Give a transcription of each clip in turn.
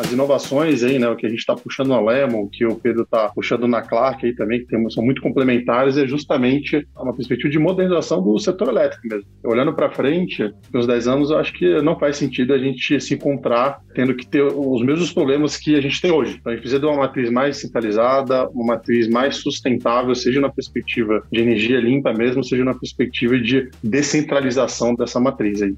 as inovações aí, né, o que a gente está puxando na Lemon, que o Pedro está puxando na Clark aí também, que tem, são muito complementares, é justamente uma perspectiva de modernização do setor elétrico mesmo. Olhando para frente, nos 10 anos, eu acho que não faz sentido a gente se encontrar tendo que ter os mesmos problemas que a gente tem hoje. Então, a gente precisa de uma matriz mais centralizada, uma matriz mais sustentável, seja na perspectiva de energia limpa mesmo, seja na perspectiva de descentralização dessa matriz aí.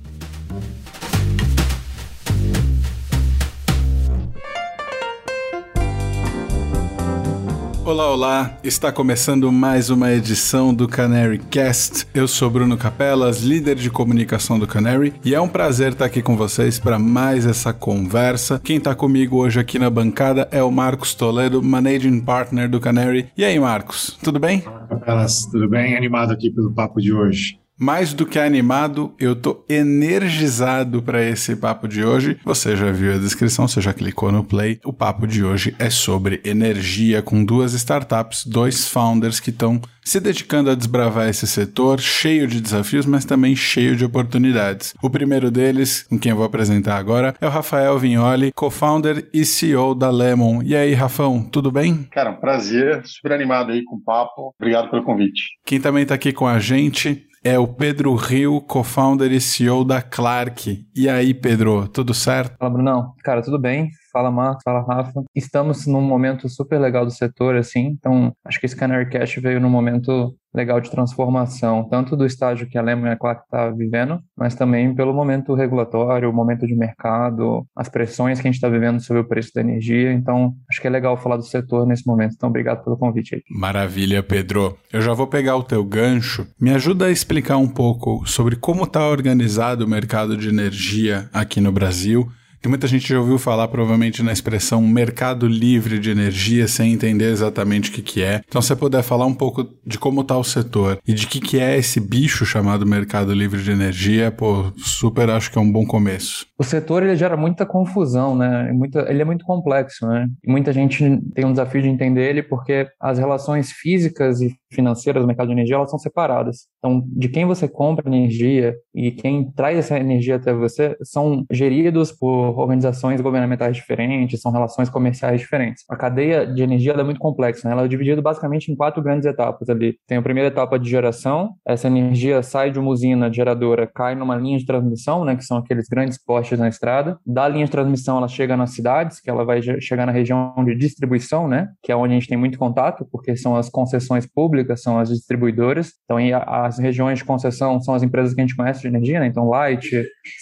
Olá, olá! Está começando mais uma edição do Canary Cast. Eu sou Bruno Capelas, líder de comunicação do Canary, e é um prazer estar aqui com vocês para mais essa conversa. Quem está comigo hoje aqui na bancada é o Marcos Toledo, Managing Partner do Canary. E aí, Marcos, tudo bem? Capelas, tudo bem? Animado aqui pelo papo de hoje. Mais do que animado, eu tô energizado para esse papo de hoje. Você já viu a descrição, você já clicou no play. O papo de hoje é sobre energia com duas startups, dois founders que estão se dedicando a desbravar esse setor cheio de desafios, mas também cheio de oportunidades. O primeiro deles, com quem eu vou apresentar agora, é o Rafael Vignoli, co-founder e CEO da Lemon. E aí, Rafão, tudo bem? Cara, um prazer, super animado aí com o papo. Obrigado pelo convite. Quem também está aqui com a gente é o Pedro Rio, co-founder e CEO da Clark. E aí, Pedro, tudo certo? Fala, Brunão. Cara, tudo bem? Fala Marcos, fala Rafa. Estamos num momento super legal do setor, assim, então acho que Canary Cash veio num momento legal de transformação, tanto do estágio que a Lemon Clark está vivendo, mas também pelo momento regulatório, o momento de mercado, as pressões que a gente está vivendo sobre o preço da energia. Então, acho que é legal falar do setor nesse momento. Então, obrigado pelo convite aí. Maravilha, Pedro. Eu já vou pegar o teu gancho. Me ajuda a explicar um pouco sobre como está organizado o mercado de energia aqui no Brasil que muita gente já ouviu falar provavelmente na expressão mercado livre de energia sem entender exatamente o que, que é. Então, se você puder falar um pouco de como está o setor e de que, que é esse bicho chamado mercado livre de energia, pô, super acho que é um bom começo. O setor ele gera muita confusão, né? Muita, ele é muito complexo, né? E muita gente tem um desafio de entender ele porque as relações físicas e financeiras do mercado de energia elas são separadas. Então, de quem você compra energia e quem traz essa energia até você são geridos por organizações governamentais diferentes, são relações comerciais diferentes. A cadeia de energia é muito complexa, né? ela é dividida basicamente em quatro grandes etapas ali. Tem a primeira etapa de geração, essa energia sai de uma usina geradora, cai numa linha de transmissão, né, que são aqueles grandes postes na estrada. Da linha de transmissão ela chega nas cidades, que ela vai chegar na região de distribuição, né, que é onde a gente tem muito contato, porque são as concessões públicas, são as distribuidoras. Então, as regiões de concessão são as empresas que a gente conhece de energia, né? Então, Light,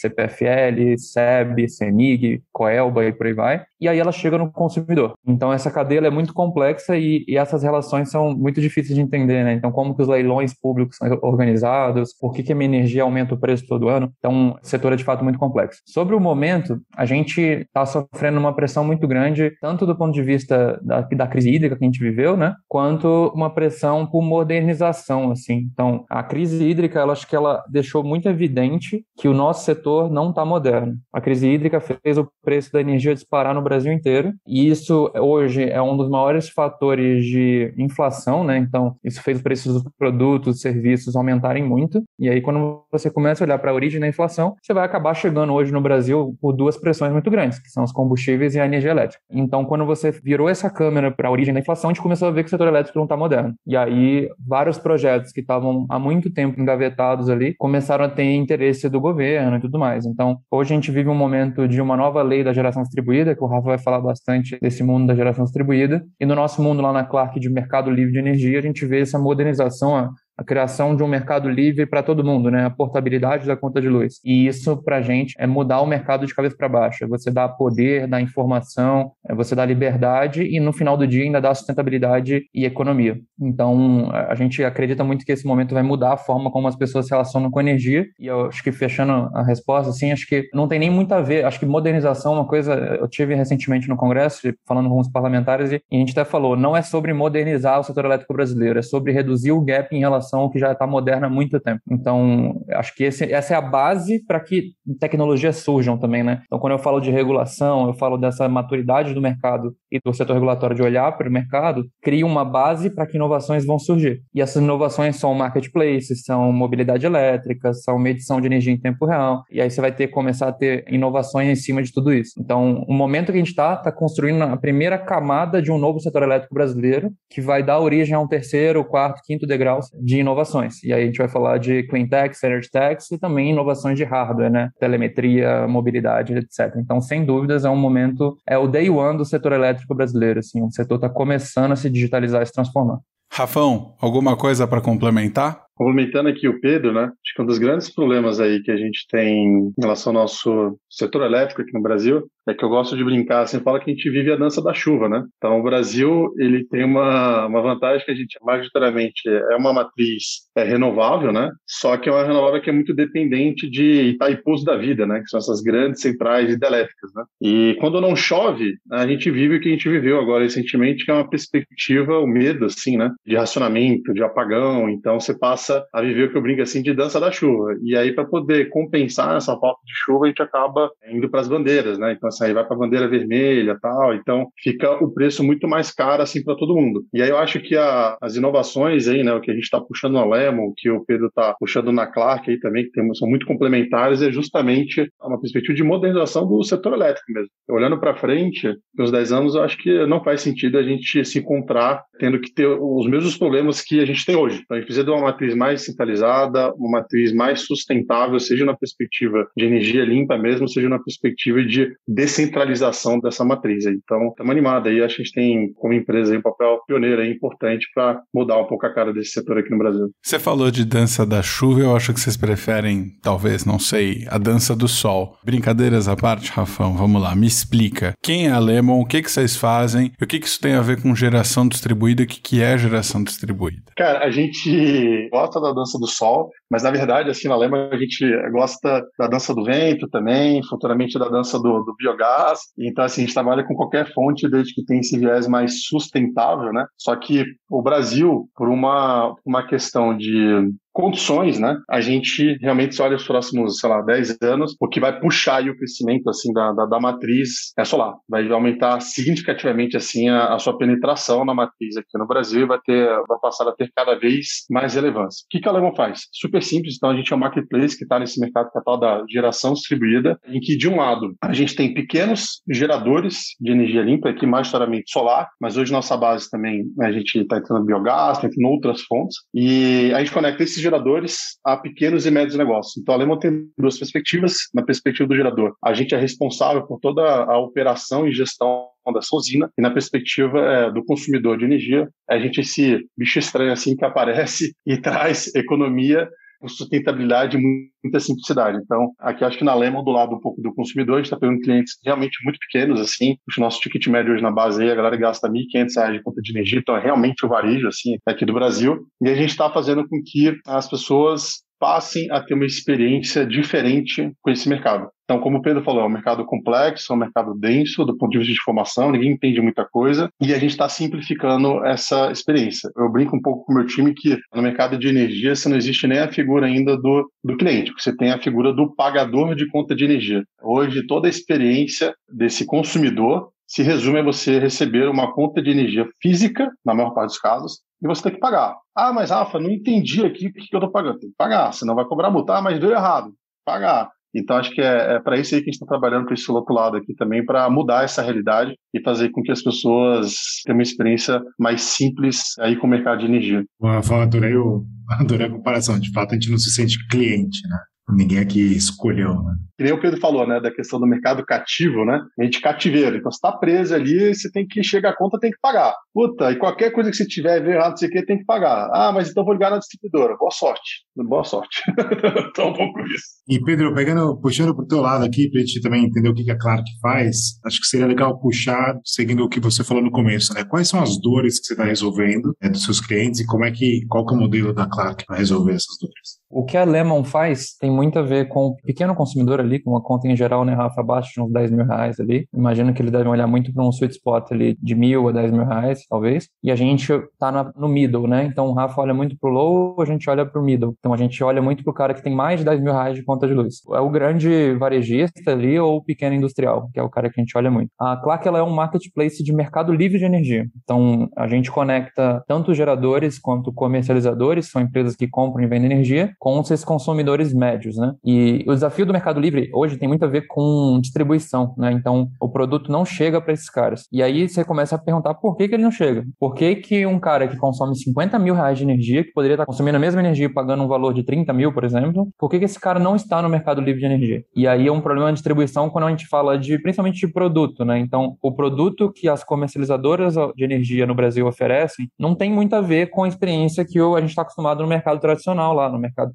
CPFL, SEB, CNI, MIG, Coelba e por aí vai. E aí ela chega no consumidor. Então essa cadeia é muito complexa e, e, essas relações são muito difíceis de entender, né? Então como que os leilões públicos são organizados, por que, que a minha energia aumenta o preço todo ano. Então o setor é de fato muito complexo. Sobre o momento, a gente está sofrendo uma pressão muito grande, tanto do ponto de vista da, da crise hídrica que a gente viveu, né? Quanto uma pressão por modernização, assim. Então a crise hídrica, ela acho que ela deixou muito evidente que o nosso setor não está moderno. A crise hídrica fez o preço da energia disparar no Brasil inteiro. E isso hoje é um dos maiores fatores de inflação, né? Então, isso fez os preços dos produtos, serviços aumentarem muito. E aí, quando você começa a olhar para a origem da inflação, você vai acabar chegando hoje no Brasil por duas pressões muito grandes, que são os combustíveis e a energia elétrica. Então, quando você virou essa câmera para a origem da inflação, a gente começou a ver que o setor elétrico não está moderno. E aí, vários projetos que estavam há muito tempo engavetados ali começaram a ter interesse do governo e tudo mais. Então, hoje a gente vive um momento de uma nova lei da geração distribuída, que o Rafa vai falar bastante desse mundo da geração distribuída. E no nosso mundo lá na Clark de mercado livre de energia, a gente vê essa modernização, a criação de um mercado livre para todo mundo, né? A portabilidade da conta de luz. E isso, para a gente, é mudar o mercado de cabeça para baixo. É você dá poder, dá informação, é você dá liberdade e, no final do dia, ainda dá sustentabilidade e economia. Então, a gente acredita muito que esse momento vai mudar a forma como as pessoas se relacionam com energia. E eu acho que, fechando a resposta, assim, acho que não tem nem muito a ver. Acho que modernização é uma coisa... Eu tive recentemente no Congresso, falando com os parlamentares, e a gente até falou, não é sobre modernizar o setor elétrico brasileiro, é sobre reduzir o gap em relação que já está moderna há muito tempo. Então, acho que esse, essa é a base para que tecnologias surjam também, né? Então, quando eu falo de regulação, eu falo dessa maturidade do mercado e do setor regulatório de olhar para o mercado, cria uma base para que inovações vão surgir. E essas inovações são marketplaces, são mobilidade elétrica, são medição de energia em tempo real. E aí você vai ter começar a ter inovações em cima de tudo isso. Então, o momento que a gente está, está construindo a primeira camada de um novo setor elétrico brasileiro, que vai dar origem a um terceiro, quarto, quinto degrau de inovações. E aí a gente vai falar de clean tech, energy tech e também inovações de hardware, né? Telemetria, mobilidade, etc. Então, sem dúvidas, é um momento, é o day one do setor elétrico brasileiro, assim, o setor está começando a se digitalizar e se transformar. Rafão, alguma coisa para complementar? Complementando aqui o Pedro, né? Acho que um dos grandes problemas aí que a gente tem em relação ao nosso setor elétrico aqui no Brasil é que eu gosto de brincar, assim, fala que a gente vive a dança da chuva, né? Então, o Brasil, ele tem uma, uma vantagem que a gente, majoritariamente, é uma matriz é, renovável, né? Só que é uma renovável que é muito dependente de Itaipus da vida, né? Que são essas grandes centrais hidrelétricas, né? E quando não chove, a gente vive o que a gente viveu agora recentemente, que é uma perspectiva, o medo, assim, né? De racionamento, de apagão. Então, você passa a viver o que eu brinco, assim, de dança da chuva. E aí, para poder compensar essa falta de chuva, a gente acaba indo para as bandeiras, né? Então, assim, aí vai para bandeira vermelha tal. Então, fica o preço muito mais caro, assim, para todo mundo. E aí, eu acho que a, as inovações aí, né? O que a gente está puxando na Lemon, que o Pedro está puxando na Clark aí também, que tem, são muito complementares, é justamente uma perspectiva de modernização do setor elétrico mesmo. Olhando para frente, nos 10 anos, eu acho que não faz sentido a gente se encontrar tendo que ter os mesmos problemas que a gente tem hoje. Então, a gente precisa de uma matriz mais centralizada, uma matriz mais sustentável, seja na perspectiva de energia limpa mesmo, seja na perspectiva de descentralização dessa matriz. Então, estamos animados aí. Acho que a gente tem, como empresa, aí, um papel pioneiro aí, importante para mudar um pouco a cara desse setor aqui no Brasil. Você falou de dança da chuva, eu acho que vocês preferem, talvez, não sei, a dança do sol. Brincadeiras à parte, Rafão, vamos lá, me explica. Quem é a Lemon, o que, que vocês fazem e o que, que isso tem a ver com geração distribuída, o que, que é geração distribuída? Cara, a gente gosta da dança do sol, mas na verdade, assim, na Lemon a gente gosta da dança do vento também, futuramente da dança do, do biogás. Então, assim, a gente trabalha com qualquer fonte desde que tem esse viés mais sustentável, né? Só que o Brasil, por uma, uma questão de condições, né? A gente realmente olha os próximos, sei lá, 10 anos, o que vai puxar o crescimento, assim, da, da, da, matriz é solar. Vai aumentar significativamente, assim, a, a, sua penetração na matriz aqui no Brasil e vai ter, vai passar a ter cada vez mais relevância. O que, que a Lemon faz? Super simples, então a gente é um marketplace que está nesse mercado que é da geração distribuída, em que, de um lado, a gente tem pequenos geradores de energia limpa, aqui majoritariamente solar, mas hoje nossa base também, né, a gente está entrando biogás, está entrando outras fontes, e a gente conecta esses geradores a pequenos e médios negócios. Então, a Lemon tem duas perspectivas. Na perspectiva do gerador, a gente é responsável por toda a operação e gestão dessa usina, e na perspectiva é, do consumidor de energia, a gente esse bicho estranho assim que aparece e traz economia sustentabilidade e muita simplicidade. Então, aqui acho que na Lemon, do lado um pouco do consumidor, a gente está pegando clientes realmente muito pequenos, assim, o nosso ticket médio hoje na base aí, a galera gasta R$ 1.500 de conta de energia, então é realmente o varejo, assim, aqui do Brasil, e a gente está fazendo com que as pessoas passem a ter uma experiência diferente com esse mercado. Então, como o Pedro falou, é um mercado complexo, é um mercado denso do ponto de vista de informação, ninguém entende muita coisa e a gente está simplificando essa experiência. Eu brinco um pouco com o meu time que no mercado de energia você não existe nem a figura ainda do, do cliente, você tem a figura do pagador de conta de energia. Hoje, toda a experiência desse consumidor se resume a você receber uma conta de energia física, na maior parte dos casos, e você tem que pagar. Ah, mas Rafa, não entendi aqui o que, eu estou pagando. Tem que pagar, senão vai cobrar multa. Ah, mas deu errado. Pagar. Então, acho que é, é para isso aí que a gente está trabalhando com esse outro lado aqui também, para mudar essa realidade e fazer com que as pessoas tenham uma experiência mais simples aí com o mercado de energia. Rafa, adorei, adorei a comparação. De fato, a gente não se sente cliente, né? Ninguém aqui escolheu, né? Que nem o Pedro falou, né, da questão do mercado cativo, né? A gente cativeiro. Então, você está preso ali, você tem que chegar a conta, tem que pagar. Puta, e qualquer coisa que você tiver ver errado, você quer, tem que pagar. Ah, mas então vou ligar na distribuidora. Boa sorte. Boa sorte. então, um pouco isso. E Pedro, pegando, puxando pro teu lado aqui, pra gente também entender o que a Clark faz, acho que seria legal puxar, seguindo o que você falou no começo, né? Quais são as dores que você está resolvendo né, dos seus clientes e como é que, qual que é o modelo da Clark para resolver essas dores? O que a Lemon faz tem muito a ver com o pequeno consumidor ali, com uma conta em geral, né, Rafa, abaixo de uns 10 mil reais ali. Imagino que eles devem olhar muito para um sweet spot ali de mil a 10 mil reais, talvez. E a gente tá no middle, né? Então o Rafa olha muito pro low, a gente olha pro middle. Então a gente olha muito pro cara que tem mais de 10 mil reais de conta de luz. É o grande varejista ali ou o pequeno industrial, que é o cara que a gente olha muito. A Clark ela é um marketplace de mercado livre de energia. Então a gente conecta tanto geradores quanto comercializadores, são empresas que compram e vendem energia, com esses consumidores médios, né? E o desafio do mercado livre hoje tem muito a ver com distribuição, né? Então o produto não chega para esses caras. E aí você começa a perguntar por que, que ele não chega? Por que, que um cara que consome 50 mil reais de energia, que poderia estar consumindo a mesma energia pagando um valor de 30 mil, por exemplo, por que, que esse cara não está no mercado livre de energia? E aí é um problema de distribuição quando a gente fala de principalmente de produto, né? Então, o produto que as comercializadoras de energia no Brasil oferecem não tem muito a ver com a experiência que a gente está acostumado no mercado tradicional lá, no mercado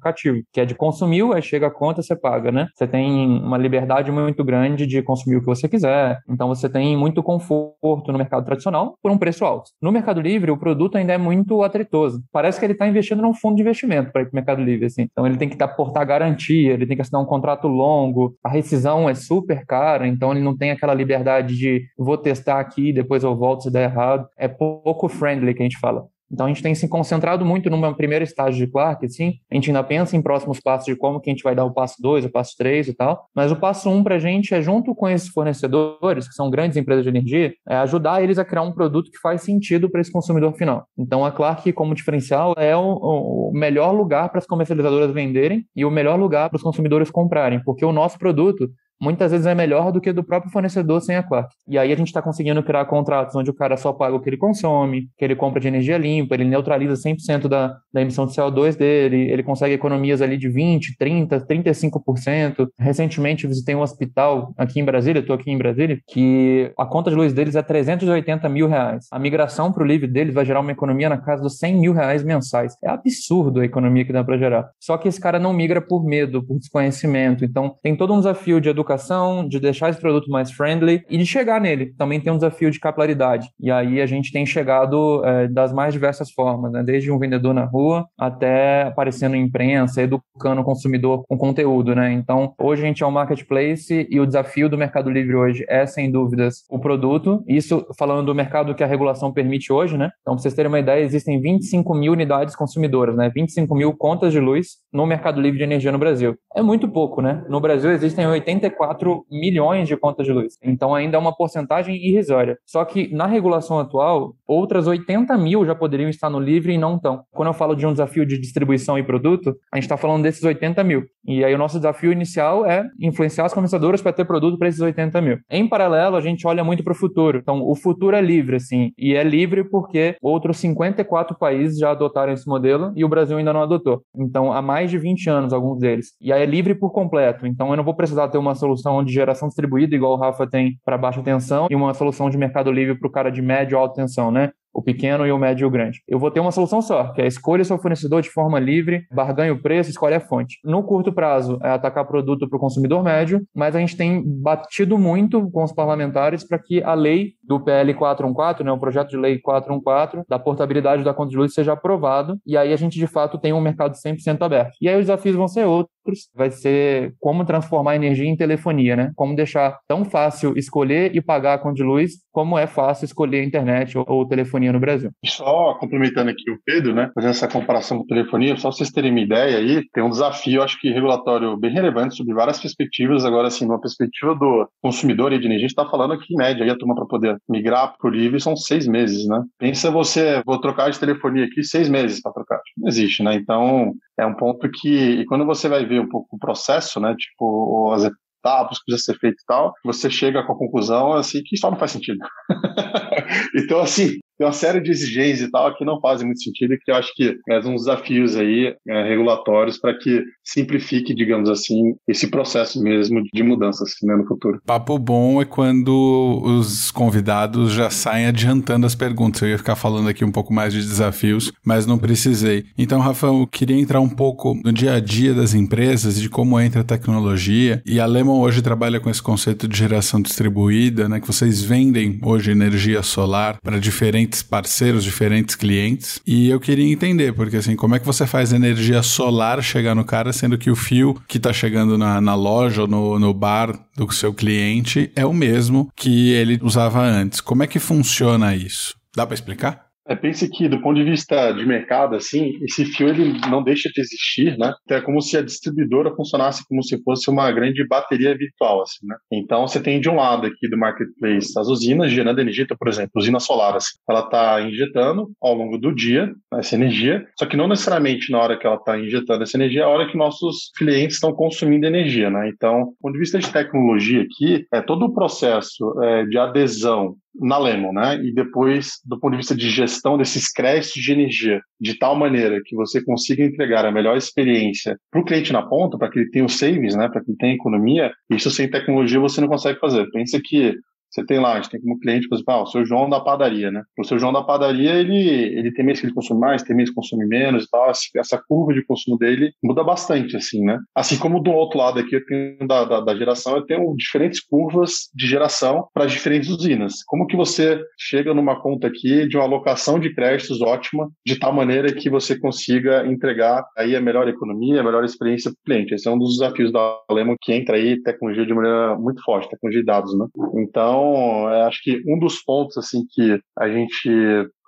que é de consumir, aí chega a conta, você paga, né? Você tem uma liberdade muito grande de consumir o que você quiser, então você tem muito conforto no mercado tradicional por um preço alto. No Mercado Livre, o produto ainda é muito atritoso. Parece que ele está investindo num fundo de investimento para ir para o Mercado Livre, assim. Então ele tem que aportar garantia, ele tem que assinar um contrato longo, a rescisão é super cara, então ele não tem aquela liberdade de vou testar aqui, depois eu volto se der errado. É pouco friendly que a gente fala. Então a gente tem se concentrado muito numa primeira estágio de Clark, assim, a gente ainda pensa em próximos passos de como que a gente vai dar o passo 2, o passo 3 e tal, mas o passo 1 um para a gente é junto com esses fornecedores, que são grandes empresas de energia, é ajudar eles a criar um produto que faz sentido para esse consumidor final. Então a Clark como diferencial é o, o melhor lugar para as comercializadoras venderem e o melhor lugar para os consumidores comprarem, porque o nosso produto muitas vezes é melhor do que do próprio fornecedor sem a. E aí a gente está conseguindo criar contratos onde o cara só paga o que ele consome, que ele compra de energia limpa, ele neutraliza 100% da, da emissão de CO2 dele, ele consegue economias ali de 20, 30, 35%. Recentemente visitei um hospital aqui em Brasília, estou aqui em Brasília, que a conta de luz deles é 380 mil reais. A migração para o livre deles vai gerar uma economia na casa dos 100 mil reais mensais. É absurdo a economia que dá para gerar. Só que esse cara não migra por medo, por desconhecimento. Então tem todo um desafio de educação educação, de deixar esse produto mais friendly e de chegar nele. Também tem um desafio de capilaridade. E aí a gente tem chegado é, das mais diversas formas, né? desde um vendedor na rua até aparecendo em imprensa, educando o consumidor com conteúdo. Né? Então, hoje a gente é um marketplace e o desafio do Mercado Livre hoje é, sem dúvidas, o produto. Isso falando do mercado que a regulação permite hoje. Né? Então, para vocês terem uma ideia, existem 25 mil unidades consumidoras, né? 25 mil contas de luz no Mercado Livre de energia no Brasil. É muito pouco, né? No Brasil existem 84 4 milhões de contas de luz. Então ainda é uma porcentagem irrisória. Só que na regulação atual, outras 80 mil já poderiam estar no livre e não estão. Quando eu falo de um desafio de distribuição e produto, a gente está falando desses 80 mil. E aí o nosso desafio inicial é influenciar as comerciadoras para ter produto para esses 80 mil. Em paralelo, a gente olha muito para o futuro. Então, o futuro é livre, assim. E é livre porque outros 54 países já adotaram esse modelo e o Brasil ainda não adotou. Então, há mais de 20 anos, alguns deles. E aí é livre por completo. Então, eu não vou precisar ter uma solução de geração distribuída, igual o Rafa tem para baixa tensão, e uma solução de mercado livre para o cara de médio ou alta tensão, né? O pequeno e o médio e o grande. Eu vou ter uma solução só, que é escolha seu fornecedor de forma livre, barganha o preço, escolhe a fonte. No curto prazo, é atacar produto para o consumidor médio, mas a gente tem batido muito com os parlamentares para que a lei do PL 414, né, o projeto de lei 414, da portabilidade da conta de luz seja aprovado, e aí a gente de fato tem um mercado 100% aberto. E aí os desafios vão ser outros, vai ser como transformar energia em telefonia, né? Como deixar tão fácil escolher e pagar a conta de luz, como é fácil escolher a internet ou telefonia telefonia no Brasil. Só complementando aqui o Pedro, né, fazendo essa comparação com telefonia, só vocês terem uma ideia aí, tem um desafio, acho que regulatório bem relevante sobre várias perspectivas. Agora, assim, uma perspectiva do consumidor e de energia, a gente está falando que, em média, aí a turma para poder migrar para o livre são seis meses, né? Pensa você, vou trocar de telefonia aqui, seis meses para trocar. Não existe, né? Então, é um ponto que, quando você vai ver um pouco o processo, né, tipo, as etapas que precisa ser feito e tal, você chega com a conclusão assim que só não faz sentido. então, assim, tem uma série de exigências e tal que não fazem muito sentido e que eu acho que é uns desafios aí é, regulatórios para que simplifique, digamos assim, esse processo mesmo de mudança assim, né, no futuro. Papo bom é quando os convidados já saem adiantando as perguntas. Eu ia ficar falando aqui um pouco mais de desafios, mas não precisei. Então, Rafael, eu queria entrar um pouco no dia a dia das empresas, de como entra a tecnologia. E a Lemon hoje trabalha com esse conceito de geração distribuída, né, que vocês vendem hoje energia solar para diferentes diferentes parceiros, diferentes clientes. E eu queria entender, porque assim, como é que você faz energia solar chegar no cara, sendo que o fio que está chegando na, na loja ou no, no bar do seu cliente é o mesmo que ele usava antes? Como é que funciona isso? Dá para explicar? É, pense que, do ponto de vista de mercado, assim, esse fio ele não deixa de existir, né? Então, é como se a distribuidora funcionasse como se fosse uma grande bateria virtual, assim, né? Então, você tem de um lado aqui do marketplace as usinas gerando energia, então, por exemplo, usina solar, assim, ela está injetando ao longo do dia essa energia, só que não necessariamente na hora que ela está injetando essa energia, é a hora que nossos clientes estão consumindo energia, né? Então, do ponto de vista de tecnologia aqui, é todo o processo é, de adesão na Lemon, né? E depois, do ponto de vista de gestão desses créditos de energia, de tal maneira que você consiga entregar a melhor experiência para o cliente na ponta, para que ele tenha os savings, né? Para que ele tenha economia, isso sem tecnologia você não consegue fazer. Pensa que você tem lá, a gente tem como cliente, por exemplo, ah, o seu João da padaria, né? O seu João da padaria, ele, ele tem mês que ele consome mais, tem mês que consome menos e tal. Essa curva de consumo dele muda bastante, assim, né? Assim como do outro lado aqui, eu tenho da, da, da geração, eu tenho diferentes curvas de geração para as diferentes usinas. Como que você chega numa conta aqui de uma alocação de créditos ótima, de tal maneira que você consiga entregar aí a melhor economia, a melhor experiência para o cliente? Esse é um dos desafios da Lemo que entra aí tecnologia de maneira muito forte, tecnologia de dados, né? Então, então, acho que um dos pontos assim que a gente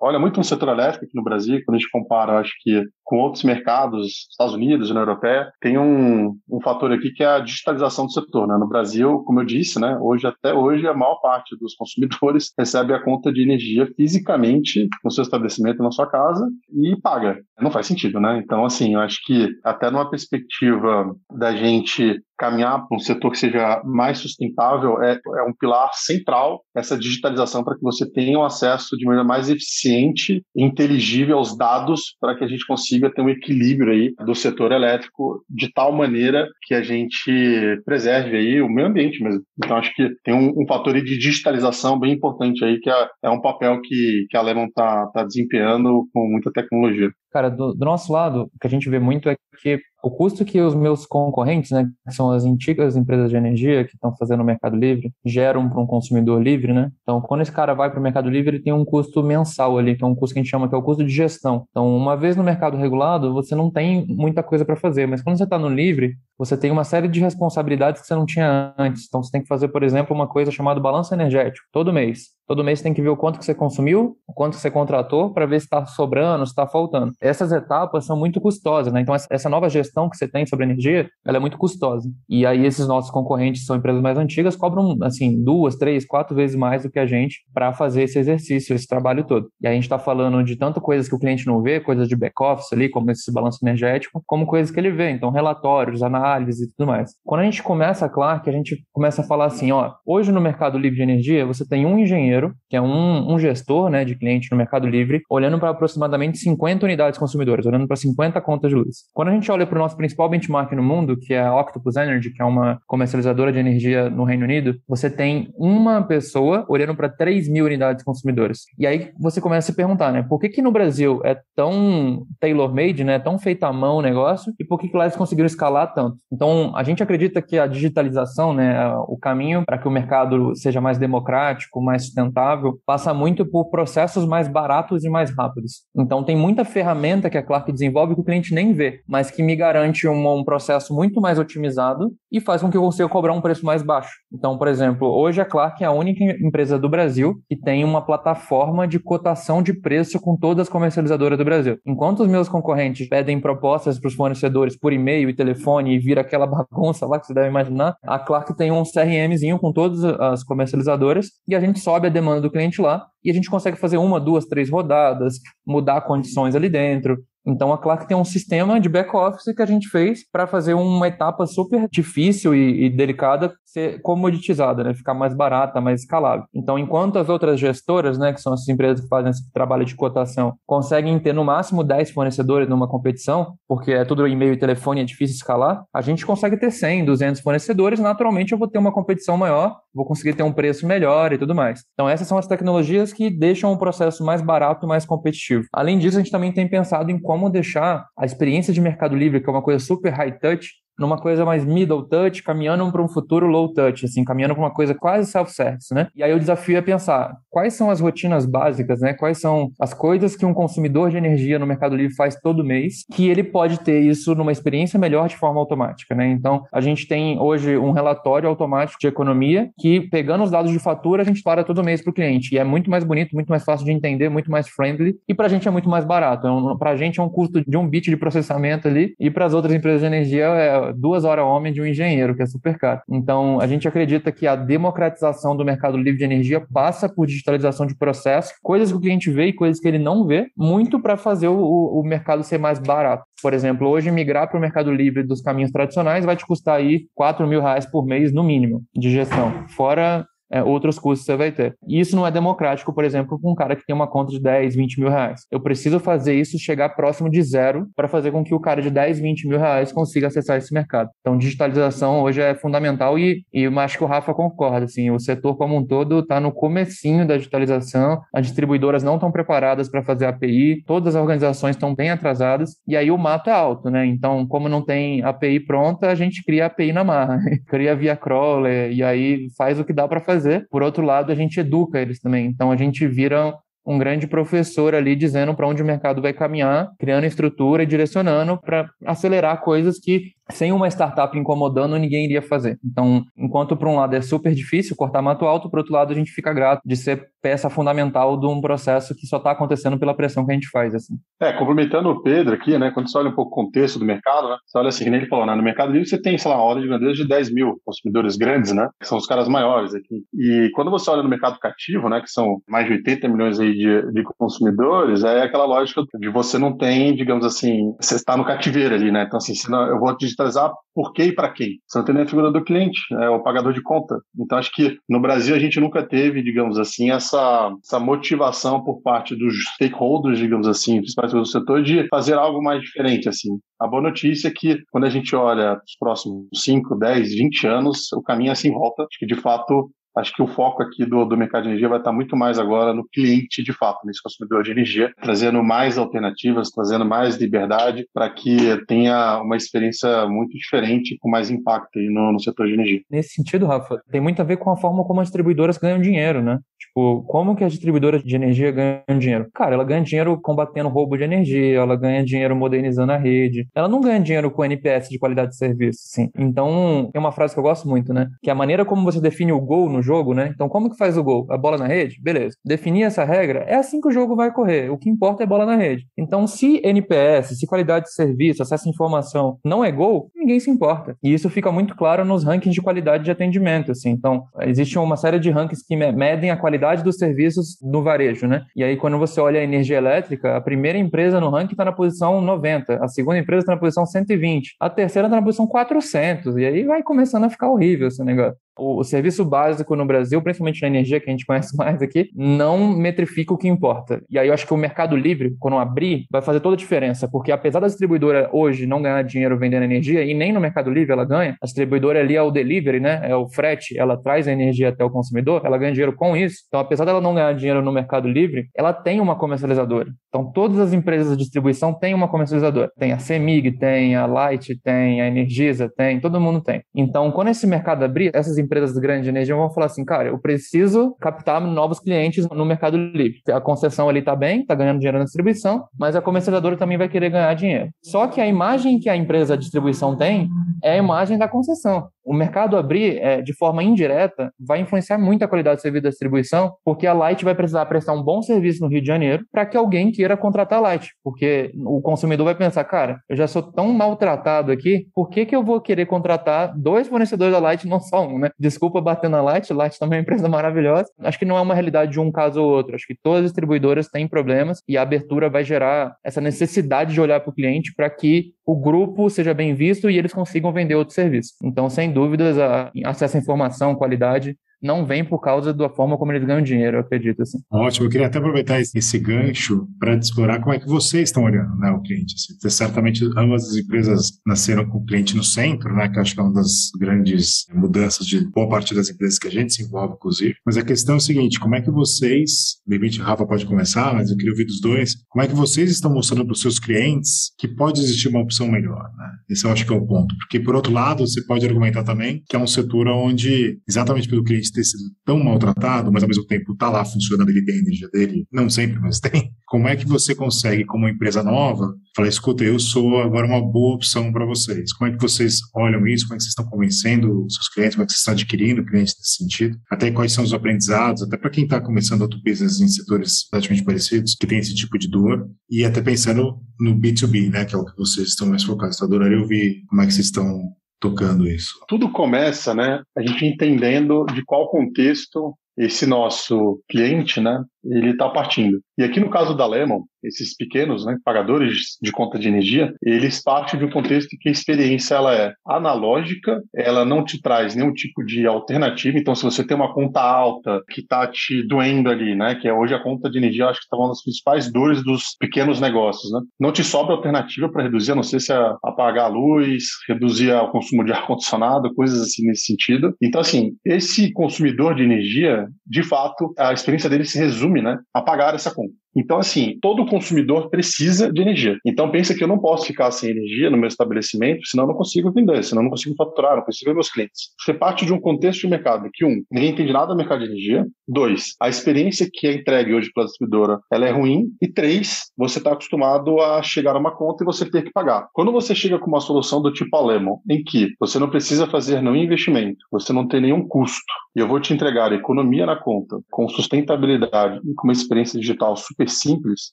olha muito no setor elétrico aqui no Brasil, quando a gente compara, acho que com outros mercados, Estados Unidos, União Europeia, tem um, um fator aqui que é a digitalização do setor. Né? No Brasil, como eu disse, né, hoje até hoje a maior parte dos consumidores recebe a conta de energia fisicamente no seu estabelecimento, na sua casa e paga. Não faz sentido, né? Então, assim, eu acho que até numa perspectiva da gente caminhar para um setor que seja mais sustentável é, é um pilar central essa digitalização para que você tenha um acesso de maneira mais eficiente inteligível aos dados para que a gente consiga ter um equilíbrio aí do setor elétrico de tal maneira que a gente preserve aí o meio ambiente mesmo. Então acho que tem um, um fator de digitalização bem importante aí que é, é um papel que, que a Lemon está tá desempenhando com muita tecnologia. Cara, do, do, nosso lado, o que a gente vê muito é que o custo que os meus concorrentes, né, que são as antigas empresas de energia que estão fazendo o Mercado Livre, geram para um consumidor livre, né? Então, quando esse cara vai para o Mercado Livre, ele tem um custo mensal ali, que é um custo que a gente chama que é o custo de gestão. Então, uma vez no mercado regulado, você não tem muita coisa para fazer, mas quando você está no livre, você tem uma série de responsabilidades que você não tinha antes. Então, você tem que fazer, por exemplo, uma coisa chamada balanço energético, todo mês. Todo mês você tem que ver o quanto que você consumiu, o quanto que você contratou, para ver se está sobrando, se está faltando. Essas etapas são muito custosas, né? Então, essa nova gestão que você tem sobre energia, ela é muito custosa. E aí, esses nossos concorrentes, são empresas mais antigas, cobram, assim, duas, três, quatro vezes mais do que a gente para fazer esse exercício, esse trabalho todo. E aí, a gente está falando de tanto coisas que o cliente não vê, coisas de back-office ali, como esse balanço energético, como coisas que ele vê. Então, relatórios, análises e tudo mais. Quando a gente começa a Clark, a gente começa a falar assim, ó, hoje no mercado livre de energia, você tem um engenheiro que é um, um gestor né, de cliente no Mercado Livre, olhando para aproximadamente 50 unidades consumidoras, olhando para 50 contas de luz. Quando a gente olha para o nosso principal benchmark no mundo, que é a Octopus Energy, que é uma comercializadora de energia no Reino Unido, você tem uma pessoa olhando para 3 mil unidades consumidoras. E aí você começa a se perguntar, né, por que, que no Brasil é tão tailor-made, né, tão feito à mão o negócio, e por que, que lá eles conseguiram escalar tanto? Então, a gente acredita que a digitalização, né, o caminho para que o mercado seja mais democrático, mais sustentável, sustentável passa muito por processos mais baratos e mais rápidos. Então, tem muita ferramenta que a Clark desenvolve que o cliente nem vê, mas que me garante um, um processo muito mais otimizado e faz com que eu consiga cobrar um preço mais baixo. Então, por exemplo, hoje a Clark é a única empresa do Brasil que tem uma plataforma de cotação de preço com todas as comercializadoras do Brasil. Enquanto os meus concorrentes pedem propostas para os fornecedores por e-mail e telefone e vira aquela bagunça lá que você deve imaginar, a Clark tem um CRMzinho com todas as comercializadoras e a gente sobe a demanda do cliente lá e a gente consegue fazer uma, duas, três rodadas, mudar condições ali dentro. Então a Clark tem um sistema de back-office que a gente fez para fazer uma etapa super difícil e, e, delicada ser comoditizada, né? ficar mais barata, mais escalável. Então, enquanto as outras gestoras, né, que são essas empresas que fazem esse trabalho de cotação, conseguem ter no máximo 10 fornecedores numa competição, porque é tudo e-mail e telefone, é difícil escalar, a gente consegue ter 100, 200 fornecedores, naturalmente eu vou ter uma competição maior, vou conseguir ter um preço melhor e tudo mais. Então, essas são as tecnologias que deixam o processo mais barato e mais competitivo. Além disso, a gente também tem pensado em como deixar a experiência de Mercado Livre, que é uma coisa super high touch, numa coisa mais middle touch, caminhando para um futuro low touch, assim, caminhando para uma coisa quase self-service, né? E aí o desafio é pensar quais são as rotinas básicas, né? Quais são as coisas que um consumidor de energia no Mercado Livre faz todo mês, que ele pode ter isso numa experiência melhor de forma automática, né? Então, a gente tem hoje um relatório automático de economia que, pegando os dados de fatura, a gente para todo mês para o cliente. E é muito mais bonito, muito mais fácil de entender, muito mais friendly e para a gente é muito mais barato. Então, para a gente é um custo de um bit de processamento ali e para as outras empresas de energia é duas horas homem de um engenheiro, que é super caro. Então, a gente acredita que a democratização do mercado livre de energia passa por digitalização de processo, coisas que o cliente vê e coisas que ele não vê, muito para fazer o, o mercado ser mais barato. Por exemplo, hoje migrar para o mercado livre dos caminhos tradicionais vai te custar aí 4 mil reais por mês no mínimo de gestão, fora é, outros custos você vai ter. E isso não é democrático, por exemplo, com um cara que tem uma conta de 10, 20 mil reais. Eu preciso fazer isso chegar próximo de zero para fazer com que o cara de 10, 20 mil reais consiga acessar esse mercado. Então, digitalização hoje é fundamental e, e eu acho que o Rafa concorda, assim, o setor como um todo está no comecinho da digitalização, as distribuidoras não estão preparadas para fazer API, todas as organizações estão bem atrasadas e aí o mato é alto, né? Então, como não tem API pronta, a gente cria API na marra, cria via crawler e aí faz o que dá para fazer fazer. Por outro lado, a gente educa eles também. Então a gente vira um grande professor ali dizendo para onde o mercado vai caminhar, criando estrutura e direcionando para acelerar coisas que sem uma startup incomodando, ninguém iria fazer. Então, enquanto por um lado é super difícil cortar mato alto, por outro lado a gente fica grato de ser peça fundamental de um processo que só está acontecendo pela pressão que a gente faz. Assim. É, complementando o Pedro aqui, né, quando você olha um pouco o contexto do mercado, né, você olha assim, que nem ele falou, né, no mercado livre você tem, sei lá, uma ordem de grandeza de 10 mil consumidores grandes, né, que são os caras maiores aqui. E quando você olha no mercado cativo, né, que são mais de 80 milhões aí de, de consumidores, é aquela lógica de você não tem, digamos assim, você está no cativeiro ali, né, então assim, eu vou digitalizar por quê e para quem. Você não tem nem a figura do cliente, é o pagador de conta. Então acho que no Brasil a gente nunca teve, digamos assim, essa, essa motivação por parte dos stakeholders, digamos assim, principalmente do setor, de fazer algo mais diferente, assim. A boa notícia é que quando a gente olha os próximos 5, 10, 20 anos, o caminho é assim volta. Acho que de fato Acho que o foco aqui do, do mercado de energia vai estar muito mais agora no cliente de fato, nesse consumidor de energia, trazendo mais alternativas, trazendo mais liberdade para que tenha uma experiência muito diferente, com mais impacto no, no setor de energia. Nesse sentido, Rafa, tem muito a ver com a forma como as distribuidoras ganham dinheiro, né? Tipo, como que as distribuidoras de energia ganham dinheiro? Cara, ela ganha dinheiro combatendo roubo de energia, ela ganha dinheiro modernizando a rede. Ela não ganha dinheiro com NPS de qualidade de serviço, sim. Então, tem uma frase que eu gosto muito, né? Que é a maneira como você define o gol no jogo, né? Então, como que faz o gol? A bola na rede? Beleza. Definir essa regra, é assim que o jogo vai correr. O que importa é bola na rede. Então, se NPS, se qualidade de serviço, acesso à informação não é gol, ninguém se importa. E isso fica muito claro nos rankings de qualidade de atendimento, assim. Então, existe uma série de rankings que medem a qualidade dos serviços no varejo, né? E aí, quando você olha a energia elétrica, a primeira empresa no ranking está na posição 90, a segunda empresa está na posição 120, a terceira está na posição 400, e aí vai começando a ficar horrível esse negócio o, serviço básico no Brasil, principalmente na energia, que a gente conhece mais aqui, não metrifica o que importa. E aí eu acho que o mercado livre, quando abrir, vai fazer toda a diferença, porque apesar da distribuidora hoje não ganhar dinheiro vendendo energia, e nem no mercado livre ela ganha, a distribuidora ali é o delivery, né? É o frete, ela traz a energia até o consumidor, ela ganha dinheiro com isso. Então, apesar dela não ganhar dinheiro no mercado livre, ela tem uma comercializadora. Então, todas as empresas de distribuição têm uma comercializadora. Tem a Semig, tem a Light, tem a Energisa, tem, todo mundo tem. Então, quando esse mercado abrir, essas empresas grandes de energia vão falar assim, cara, eu preciso captar novos clientes no mercado livre. A concessão ali tá bem, tá ganhando dinheiro na distribuição, mas a comercializadora também vai querer ganhar dinheiro. Só que a imagem que a empresa de distribuição tem é a imagem da concessão o mercado abrir é, de forma indireta vai influenciar muito a qualidade do serviço da distribuição, porque a Light vai precisar prestar um bom serviço no Rio de Janeiro para que alguém queira contratar a Light, porque o consumidor vai pensar, cara, eu já sou tão maltratado aqui, por que, que eu vou querer contratar dois fornecedores da Light, não só um, né? Desculpa bater na Light, Light também é uma empresa maravilhosa. Acho que não é uma realidade de um caso ou outro, acho que todas as distribuidoras têm problemas e a abertura vai gerar essa necessidade de olhar para o cliente para que o grupo seja bem visto e eles consigam vender outro serviço. Então, sem dúvidas, a, acesso à informação, qualidade, não vem por causa da forma como eles ganham dinheiro, eu acredito. Assim. Ótimo, eu queria até aproveitar esse gancho para explorar como é que vocês estão olhando né, o cliente. Assim, certamente ambas as empresas nasceram com o cliente no centro, né, que acho que é uma das grandes mudanças de boa parte das empresas que a gente se envolve, inclusive. Mas a questão é o seguinte, como é que vocês, de repente Rafa pode começar, mas eu queria ouvir dos dois, como é que vocês estão mostrando para os seus clientes que pode existir uma opção melhor? Né? Esse eu acho que é o ponto. Porque, por outro lado, você pode argumentar também que é um setor onde, exatamente pelo cliente ter sido tão maltratado, mas ao mesmo tempo está lá funcionando, ele tem a energia dele, não sempre, mas tem. Como é que você consegue, como empresa nova, falar, escuta, eu sou agora uma boa opção para vocês? Como é que vocês olham isso? Como é que vocês estão convencendo os seus clientes? Como é que vocês estão adquirindo clientes nesse sentido? Até quais são os aprendizados? Até para quem está começando outro business em setores praticamente parecidos, que tem esse tipo de dor, e até pensando no B2B, né, que é o que vocês estão mais focados. Então, adoraria ouvir como é que vocês estão tocando isso? Tudo começa, né, a gente entendendo de qual contexto esse nosso cliente, né, ele está partindo. E aqui no caso da Lemon, esses pequenos né, pagadores de conta de energia, eles partem de um contexto que a experiência ela é analógica, ela não te traz nenhum tipo de alternativa. Então, se você tem uma conta alta que está te doendo ali, né, que é hoje a conta de energia, acho que está uma das principais dores dos pequenos negócios, né, não te sobra alternativa para reduzir, a não sei se é apagar a luz, reduzir o consumo de ar-condicionado, coisas assim nesse sentido. Então, assim, esse consumidor de energia, de fato, a experiência dele se resume né, a pagar essa conta. Então, assim, todo consumidor precisa de energia. Então, pensa que eu não posso ficar sem energia no meu estabelecimento, senão eu não consigo vender, senão eu não consigo faturar, não consigo ver meus clientes. Você parte de um contexto de mercado que, um, ninguém entende nada do mercado de energia. Dois, a experiência que é entregue hoje pela distribuidora, ela é ruim. E três, você está acostumado a chegar a uma conta e você ter que pagar. Quando você chega com uma solução do tipo a Lemon, em que você não precisa fazer nenhum investimento, você não tem nenhum custo, e eu vou te entregar economia na conta, com sustentabilidade e com uma experiência digital super simples,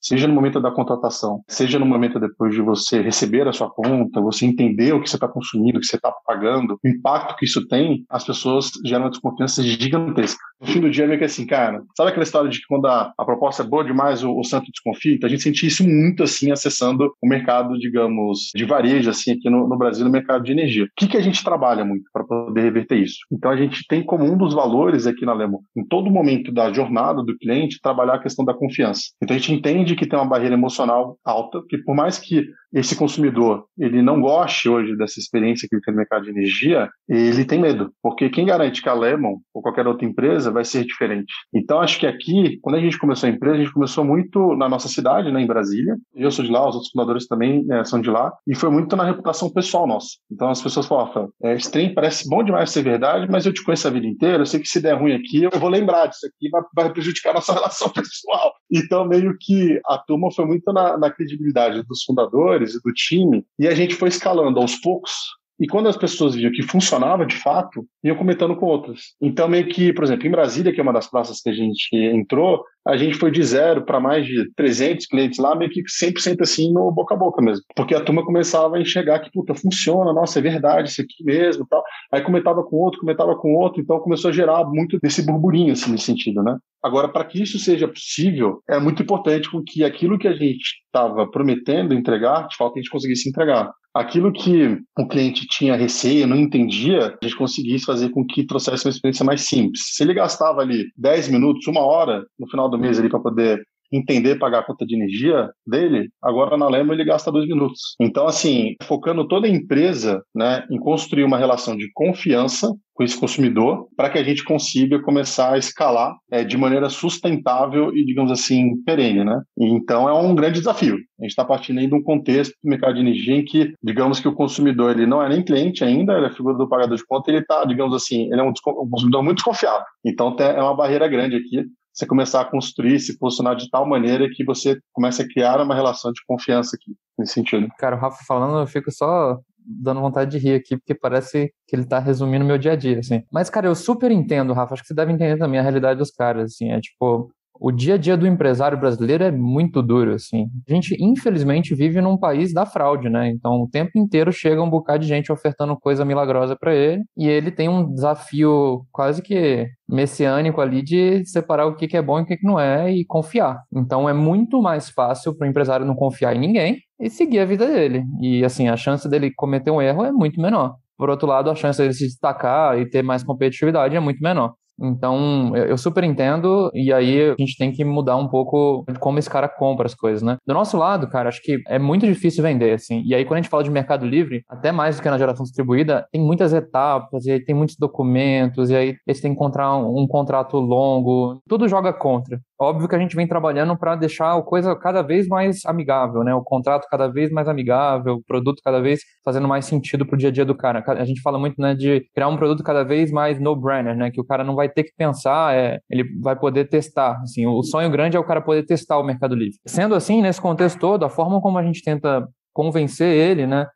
seja no momento da contratação, seja no momento depois de você receber a sua conta, você entender o que você está consumindo, o que você está pagando, o impacto que isso tem, as pessoas geram uma desconfiança gigantesca. No fim do dia, meio que assim, cara, sabe aquela história de que quando a, a proposta é boa demais, o, o santo desconfia? Então, a gente sentia isso muito assim, acessando o mercado, digamos, de varejo, assim, aqui no, no Brasil, no mercado de energia. O que, que a gente trabalha muito para poder reverter isso? Então, a gente tem como um dos valores aqui na Lemo, em todo momento da jornada do cliente, trabalhar a questão da confiança. Então a gente entende que tem uma barreira emocional alta, que por mais que esse consumidor ele não goste hoje dessa experiência que ele tem no mercado de energia, ele tem medo, porque quem garante que a Lemon ou qualquer outra empresa vai ser diferente. Então acho que aqui, quando a gente começou a empresa, a gente começou muito na nossa cidade, né, em Brasília. Eu sou de lá, os outros fundadores também é, são de lá, e foi muito na reputação pessoal nossa. Então as pessoas falam, é, esse trem parece bom demais ser verdade, mas eu te conheço a vida inteira, eu sei que se der ruim aqui, eu vou lembrar disso aqui, vai, vai prejudicar a nossa relação pessoal. Então meio que a turma foi muito na, na credibilidade dos fundadores e do time, e a gente foi escalando aos poucos e quando as pessoas viam que funcionava de fato, iam comentando com outras. Então, meio que, por exemplo, em Brasília, que é uma das praças que a gente entrou, a gente foi de zero para mais de 300 clientes lá, meio que 100% assim no boca a boca mesmo. Porque a turma começava a enxergar que, puta, funciona, nossa, é verdade, isso aqui mesmo tal. Aí comentava com outro, comentava com outro, então começou a gerar muito desse burburinho, assim, nesse sentido, né? Agora, para que isso seja possível, é muito importante com que aquilo que a gente estava prometendo entregar, de fato, a gente conseguisse entregar. Aquilo que o cliente tinha receio, não entendia, a gente conseguisse fazer com que trouxesse uma experiência mais simples. Se ele gastava ali 10 minutos, uma hora no final do mês ali para poder entender pagar a conta de energia dele, agora na Lema ele gasta dois minutos. Então, assim, focando toda a empresa né, em construir uma relação de confiança com esse consumidor para que a gente consiga começar a escalar é, de maneira sustentável e, digamos assim, perene, né? Então é um grande desafio. A gente está partindo aí de um contexto do mercado de energia em que, digamos que o consumidor ele não é nem cliente ainda, ele é figura do pagador de conta, ele está, digamos assim, ele é um, um consumidor muito desconfiado. Então é uma barreira grande aqui você começar a construir, se posicionar de tal maneira que você comece a criar uma relação de confiança aqui, nesse sentido. Cara, o Rafa falando, eu fico só dando vontade de rir aqui, porque parece que ele tá resumindo meu dia a dia, assim. Mas, cara, eu super entendo, Rafa, acho que você deve entender também a realidade dos caras, assim, é tipo, o dia a dia do empresário brasileiro é muito duro, assim. A gente, infelizmente, vive num país da fraude, né? Então, o tempo inteiro chega um bocado de gente ofertando coisa milagrosa para ele, e ele tem um desafio quase que messiânico ali de separar o que é bom e o que não é e confiar. Então, é muito mais fácil para o empresário não confiar em ninguém e seguir a vida dele. E, assim, a chance dele cometer um erro é muito menor. Por outro lado, a chance dele se destacar e ter mais competitividade é muito menor. Então, eu super entendo, e aí a gente tem que mudar um pouco como esse cara compra as coisas, né? Do nosso lado, cara, acho que é muito difícil vender, assim. E aí, quando a gente fala de mercado livre, até mais do que na geração distribuída, tem muitas etapas, e aí tem muitos documentos, e aí você tem que encontrar um contrato longo, tudo joga contra. Óbvio que a gente vem trabalhando para deixar a coisa cada vez mais amigável, né? O contrato cada vez mais amigável, o produto cada vez fazendo mais sentido pro dia a dia do cara. A gente fala muito, né, de criar um produto cada vez mais no-brainer, né? Que o cara não vai ter que pensar, é, ele vai poder testar. Assim, o sonho grande é o cara poder testar o Mercado Livre. Sendo assim, nesse contexto todo, a forma como a gente tenta convencer ele, né?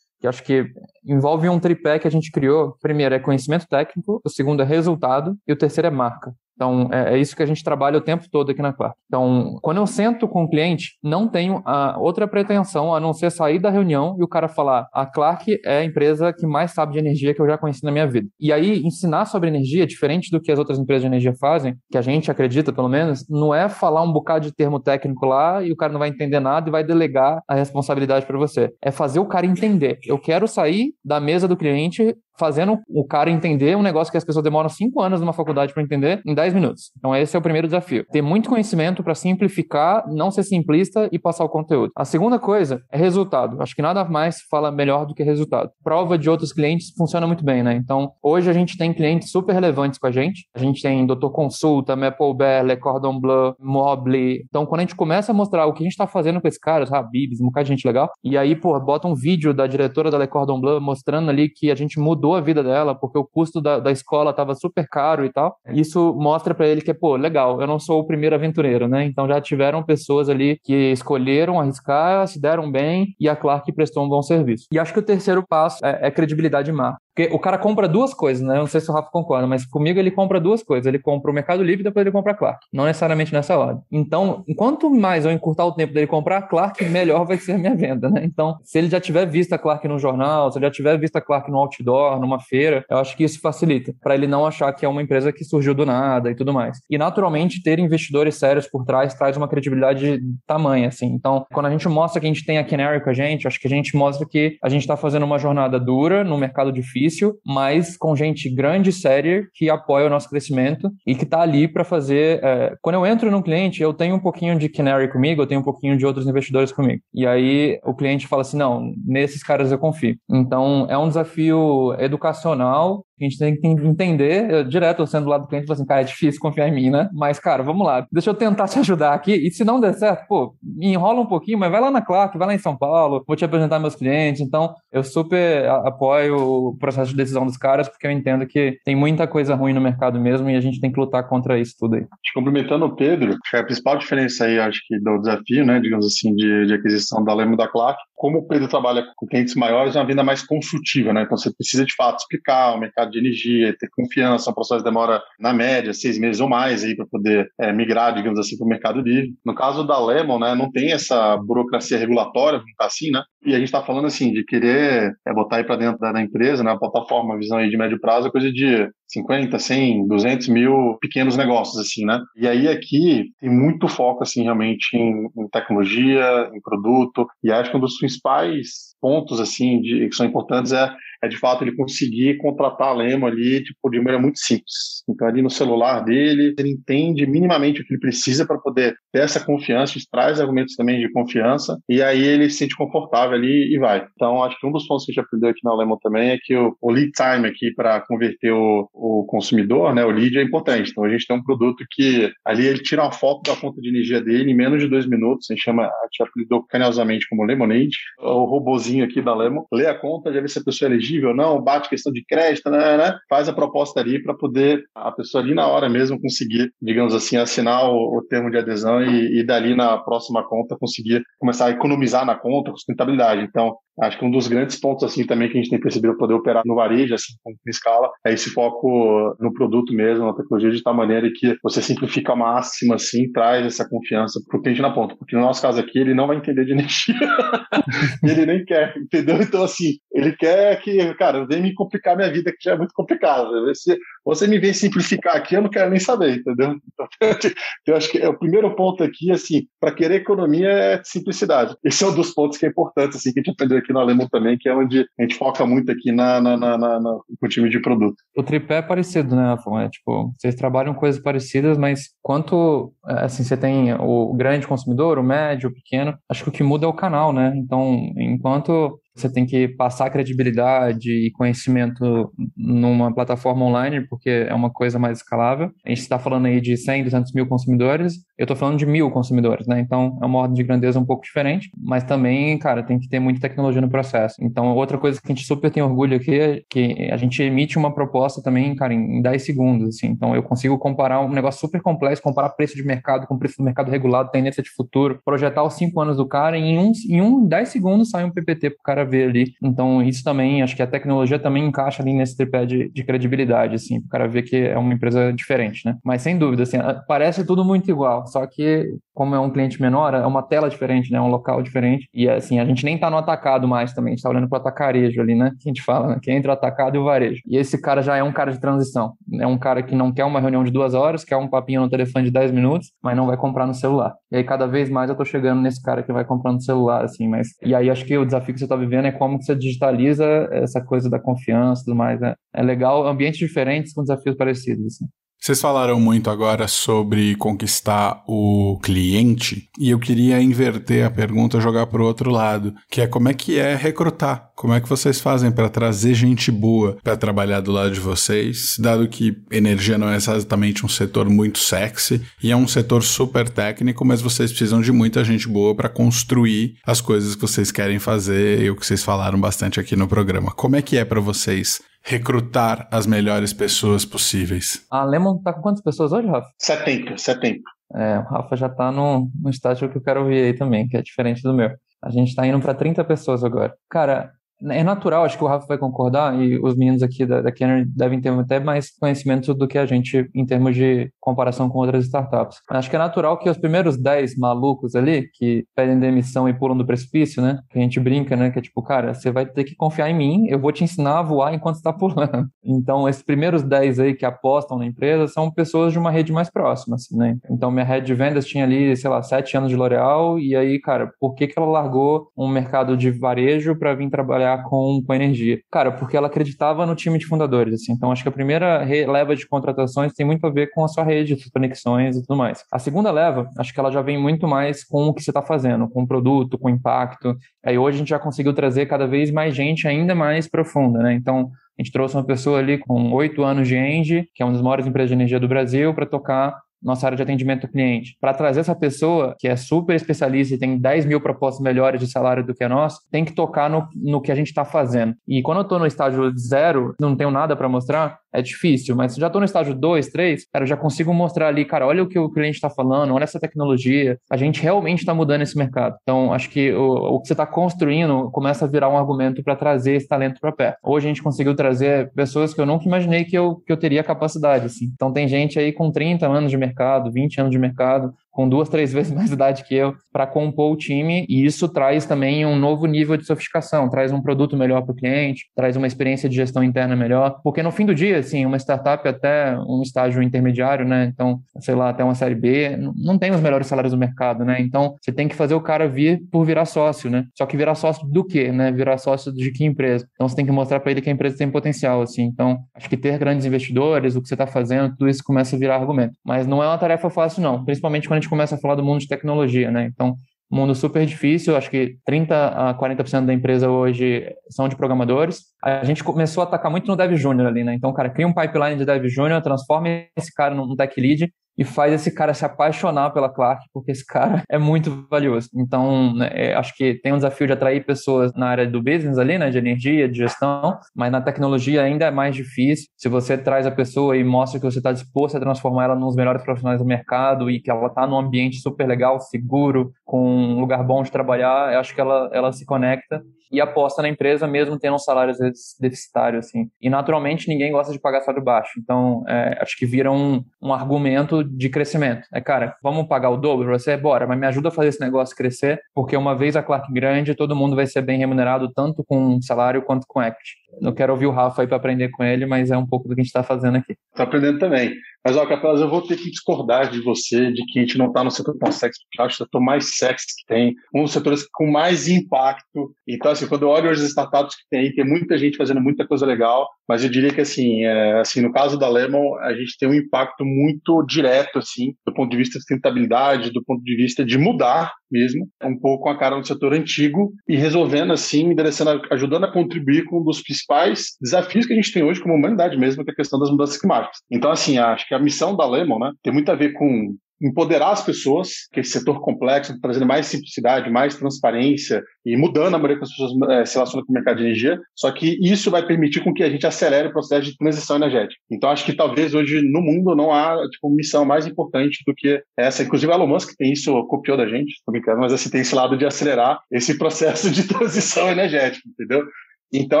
Que acho que envolve um tripé que a gente criou. Primeiro é conhecimento técnico, o segundo é resultado e o terceiro é marca. Então, é, é, isso que a gente trabalha o tempo todo aqui na Clark. Então, quando eu sento com o cliente, não tenho outra pretensão a não ser sair da reunião e o cara falar: a Clark é a empresa que mais sabe de energia que eu já conheci na minha vida. E aí, ensinar sobre energia, diferente do que as outras empresas de energia fazem, que a gente acredita pelo menos, não é falar um bocado de termo técnico lá e o cara não vai entender nada e vai delegar a responsabilidade para você. É fazer o cara entender. Eu quero sair da mesa do cliente fazendo o cara entender um negócio que as pessoas demoram cinco anos numa faculdade para entender em 10 minutos. Então esse é o primeiro desafio. Ter muito conhecimento para simplificar, não ser simplista e passar o conteúdo. A segunda coisa é resultado. Acho que nada mais fala melhor do que resultado. Prova de outros clientes funciona muito bem, né? Então hoje a gente tem clientes super relevantes com a gente. A gente tem Doutor Consulta, Maple Bear, Le Cordon Bleu, Mobly. Então quando a gente começa a mostrar o que a gente está fazendo com esses caras, Habibs, um bocado de gente legal, e aí, pô, bota um vídeo da diretora da Le Cordon Bleu mostrando ali que a gente mudou a vida dela, porque o custo da, da escola estava super caro e tal. Isso mostra para ele que, pô, legal, eu não sou o primeiro aventureiro, né? Então já tiveram pessoas ali que escolheram arriscar, se deram bem e a Clark prestou um bom serviço. E acho que o terceiro passo é, é credibilidade má. Porque o cara compra duas coisas, né? Eu não sei se o Rafa concorda, mas comigo ele compra duas coisas. Ele compra o Mercado Livre e depois ele compra a Clark. Não necessariamente nessa ordem. Então, enquanto mais eu encurtar o tempo dele comprar a Clark, melhor vai ser a minha venda, né? Então, se ele já tiver visto a Clark no jornal, se ele já tiver visto a Clark no outdoor, numa feira, eu acho que isso facilita. para ele não achar que é uma empresa que surgiu do nada e tudo mais. E, naturalmente, ter investidores sérios por trás traz uma credibilidade tamanha, assim. Então, quando a gente mostra que a gente tem a Canary com a gente, acho que a gente mostra que a gente está fazendo uma jornada dura no mercado difícil difícil, mas com gente grande e séria que apoia o nosso crescimento e que está ali para fazer. É... quando eu entro num cliente, eu tenho um pouquinho de Canary comigo, eu tenho um pouquinho de outros investidores comigo. E aí o cliente fala assim: não, nesses caras eu confio. Então é um desafio educacional a gente tem que entender, eu, direto eu sendo do lado do cliente, assim, cara, é difícil confiar em mim, né? Mas, cara, vamos lá, deixa eu tentar te ajudar aqui. E se não der certo, pô, enrola um pouquinho, mas vai lá na Clark, vai lá em São Paulo, vou te apresentar meus clientes. Então, eu super apoio o de decisão dos caras, porque eu entendo que tem muita coisa ruim no mercado mesmo e a gente tem que lutar contra isso tudo aí. Te complementando o Pedro, a principal diferença aí, acho que do desafio, né, digamos assim, de, de aquisição da Lemo da Clark, como o Pedro trabalha com clientes maiores, é uma venda mais consultiva, né? Então, você precisa de fato explicar o mercado de energia, ter confiança, o processo demora, na média, seis meses ou mais aí para poder é, migrar, digamos assim, para o mercado livre. No caso da Lemon, né, não tem essa burocracia regulatória, assim, né? E a gente está falando assim de querer é, botar aí para dentro da, da, empresa, né, a plataforma, a visão aí de médio prazo, é coisa de 50, 100, 200 mil pequenos negócios, assim, né? E aí aqui tem muito foco, assim, realmente em, em tecnologia, em produto, e acho que um dos principais pontos, assim, de, que são importantes é é de fato ele conseguir contratar a Lemo ali tipo, de maneira muito simples. Então, ali no celular dele, ele entende minimamente o que ele precisa para poder ter essa confiança, traz argumentos também de confiança, e aí ele se sente confortável ali e vai. Então, acho que um dos pontos que a gente aprendeu aqui na Lemo também é que o, o lead time aqui para converter o, o consumidor, né, o lead é importante. Então, a gente tem um produto que ali ele tira uma foto da conta de energia dele em menos de dois minutos, a gente chama, a gente apelidou carinhosamente como Lemonade, o robozinho aqui da Lemo, lê a conta, já vê se a pessoa é elegível ou não, bate questão de crédito, né, né, faz a proposta ali para poder a pessoa ali na hora mesmo conseguir, digamos assim, assinar o, o termo de adesão e, e dali na próxima conta conseguir começar a economizar na conta com sustentabilidade. Então, Acho que um dos grandes pontos assim também que a gente tem percebido poder operar no varejo, assim, com escala, é esse foco no produto mesmo, na tecnologia, de tal maneira que você simplifica ao máximo, assim, traz essa confiança para o cliente na ponta. Porque no nosso caso aqui, ele não vai entender de energia. ele nem quer, entendeu? Então, assim, ele quer que, cara, vem me complicar minha vida, que já é muito complicada. Se você me vem simplificar aqui, eu não quero nem saber, entendeu? Então, eu acho que é o primeiro ponto aqui, assim, para querer economia é simplicidade. Esse é um dos pontos que é importante, assim, que a gente aprendeu aqui no Alemão também, que é onde a gente foca muito aqui na, na, na, na, na time de produto. O tripé é parecido, né, Rafão? É, tipo, vocês trabalham coisas parecidas, mas quanto, assim, você tem o grande consumidor, o médio, o pequeno, acho que o que muda é o canal, né? Então, enquanto você tem que passar credibilidade e conhecimento numa plataforma online, porque é uma coisa mais escalável. A gente está falando aí de 100, 200 mil consumidores, eu estou falando de mil consumidores, né? Então é uma ordem de grandeza um pouco diferente, mas também, cara, tem que ter muita tecnologia no processo. Então, outra coisa que a gente super tem orgulho aqui é que a gente emite uma proposta também, cara, em 10 segundos, assim. Então, eu consigo comparar um negócio super complexo, comparar preço de mercado com preço do mercado regulado, tendência de futuro, projetar os 5 anos do cara, e em um, em um 10 segundos sai um PPT pro cara ver ali. Então, isso também, acho que a tecnologia também encaixa ali nesse tripé de, de credibilidade, assim, pro cara ver que é uma empresa diferente, né? Mas sem dúvida, assim, parece tudo muito igual, só que, como é um cliente menor, é uma tela diferente, né? Um local diferente. E, assim, a gente nem tá no atacado mais também, a gente tá olhando pro atacarejo ali, né? Que a gente fala, né? Que é entre o atacado e o varejo. E esse cara já é um cara de transição. É um cara que não quer uma reunião de duas horas, quer um papinho no telefone de 10 minutos, mas não vai comprar no celular. E aí, cada vez mais eu tô chegando nesse cara que vai comprar no celular, assim, mas... E aí, acho que o desafio que você tá vivendo é como você digitaliza essa coisa da confiança e tudo mais. É, é legal, ambientes diferentes com desafios parecidos, assim. Vocês falaram muito agora sobre conquistar o cliente e eu queria inverter a pergunta, jogar para o outro lado, que é como é que é recrutar? Como é que vocês fazem para trazer gente boa para trabalhar do lado de vocês, dado que energia não é exatamente um setor muito sexy e é um setor super técnico, mas vocês precisam de muita gente boa para construir as coisas que vocês querem fazer e o que vocês falaram bastante aqui no programa. Como é que é para vocês recrutar as melhores pessoas possíveis. A Lemon tá com quantas pessoas hoje, Rafa? 70, 70. É, o Rafa já tá no, no estágio que eu quero ver aí também, que é diferente do meu. A gente tá indo para 30 pessoas agora. Cara, é natural, acho que o Rafa vai concordar, e os meninos aqui da, da Kenner devem ter até mais conhecimento do que a gente em termos de comparação com outras startups. Acho que é natural que os primeiros 10 malucos ali, que pedem demissão e pulam do precipício, né? Que a gente brinca, né? Que é tipo, cara, você vai ter que confiar em mim, eu vou te ensinar a voar enquanto está pulando. Então, esses primeiros 10 aí que apostam na empresa são pessoas de uma rede mais próxima, assim, né? Então, minha rede de vendas tinha ali, sei lá, 7 anos de L'Oréal, e aí, cara, por que, que ela largou um mercado de varejo para vir trabalhar trabalhar com, com energia. Cara, porque ela acreditava no time de fundadores, assim. Então, acho que a primeira leva de contratações tem muito a ver com a sua rede, suas conexões e tudo mais. A segunda leva, acho que ela já vem muito mais com o que você está fazendo, com o produto, com o impacto. Aí hoje a gente já conseguiu trazer cada vez mais gente ainda mais profunda, né? Então, a gente trouxe uma pessoa ali com oito anos de Engie, que é uma das maiores empresas de energia do Brasil, para tocar nossa área de atendimento ao cliente. Para trazer essa pessoa, que é super especialista e tem 10 mil propostas melhores de salário do que a nossa, tem que tocar no, no que a gente está fazendo. E quando eu estou no estágio zero, não tenho nada para mostrar, é difícil, mas já estou no estágio 2, 3, cara, eu já consigo mostrar ali, cara, olha o que o cliente está falando, olha essa tecnologia, a gente realmente está mudando esse mercado. Então, acho que o, o que você está construindo começa a virar um argumento para trazer esse talento para perto. Hoje a gente conseguiu trazer pessoas que eu nunca imaginei que eu, que eu teria capacidade, assim. Então, tem gente aí com 30 anos de mercado, 20 anos de mercado, com duas, três vezes mais idade que eu, para compor o time, e isso traz também um novo nível de sofisticação, traz um produto melhor para o cliente, traz uma experiência de gestão interna melhor, porque no fim do dia, assim, uma startup até um estágio intermediário, né, então, sei lá, até uma série B, não tem os melhores salários do mercado, né, então você tem que fazer o cara vir por virar sócio, né, só que virar sócio do quê, né, virar sócio de que empresa? Então você tem que mostrar para ele que a empresa tem potencial, assim, então acho que ter grandes investidores, o que você está fazendo, tudo isso começa a virar argumento, mas não é uma tarefa fácil não, principalmente quando a gente começa a falar do mundo de tecnologia, né? Então, mundo super difícil, acho que 30 a 40% da empresa hoje são de programadores. A gente começou a atacar muito no Dev Júnior ali, né? Então, cara, cria um pipeline de Dev Júnior, transforma esse cara num Tech Lead e faz esse cara se apaixonar pela Clark, porque esse cara é muito valioso. Então, né, é, acho que tem um desafio de atrair pessoas na área do business ali, né, de energia, de gestão, mas na tecnologia ainda é mais difícil. Se você traz a pessoa e mostra que você está disposto a transformar ela nos melhores profissionais do mercado e que ela está num ambiente super legal, seguro, com um lugar bom de trabalhar, acho que ela, ela se conecta e aposta na empresa mesmo tendo um salário às vezes deficitário, assim. E naturalmente ninguém gosta de pagar salário baixo. Então, é, acho que vira um, um argumento de crescimento. É, cara, vamos pagar o dobro você? Bora, mas me ajuda a fazer esse negócio crescer, porque uma vez a Clark grande, todo mundo vai ser bem remunerado, tanto com salário quanto com equity. Não quero ouvir o Rafa aí para aprender com ele, mas é um pouco do que a gente está fazendo aqui. Está aprendendo também. Mas, ó, Capelas, eu vou ter que discordar de você de que a gente não está no setor tão sexy, porque acho o setor mais sexy que tem, um dos setores com mais impacto. Então, assim, quando eu olho as startups que tem, tem muita gente fazendo muita coisa legal, mas eu diria que, assim, é, assim no caso da Lemon, a gente tem um impacto muito direto, assim, do ponto de vista de sustentabilidade, do ponto de vista de mudar mesmo, um pouco a cara do setor antigo e resolvendo, assim, endereçando, ajudando a contribuir com um dos principais desafios que a gente tem hoje como humanidade mesmo, que é a questão das mudanças climáticas. Então, assim, acho que a missão da Lemon, né, tem muito a ver com empoderar as pessoas, que esse setor complexo, trazendo mais simplicidade, mais transparência e mudando a maneira que as pessoas é, se relacionam com o mercado de energia. Só que isso vai permitir com que a gente acelere o processo de transição energética. Então, acho que talvez hoje no mundo não há tipo, missão mais importante do que essa. Inclusive, a Elon Musk tem isso, copiou da gente, tô brincando, mas assim, tem esse lado de acelerar esse processo de transição energética, entendeu? Então,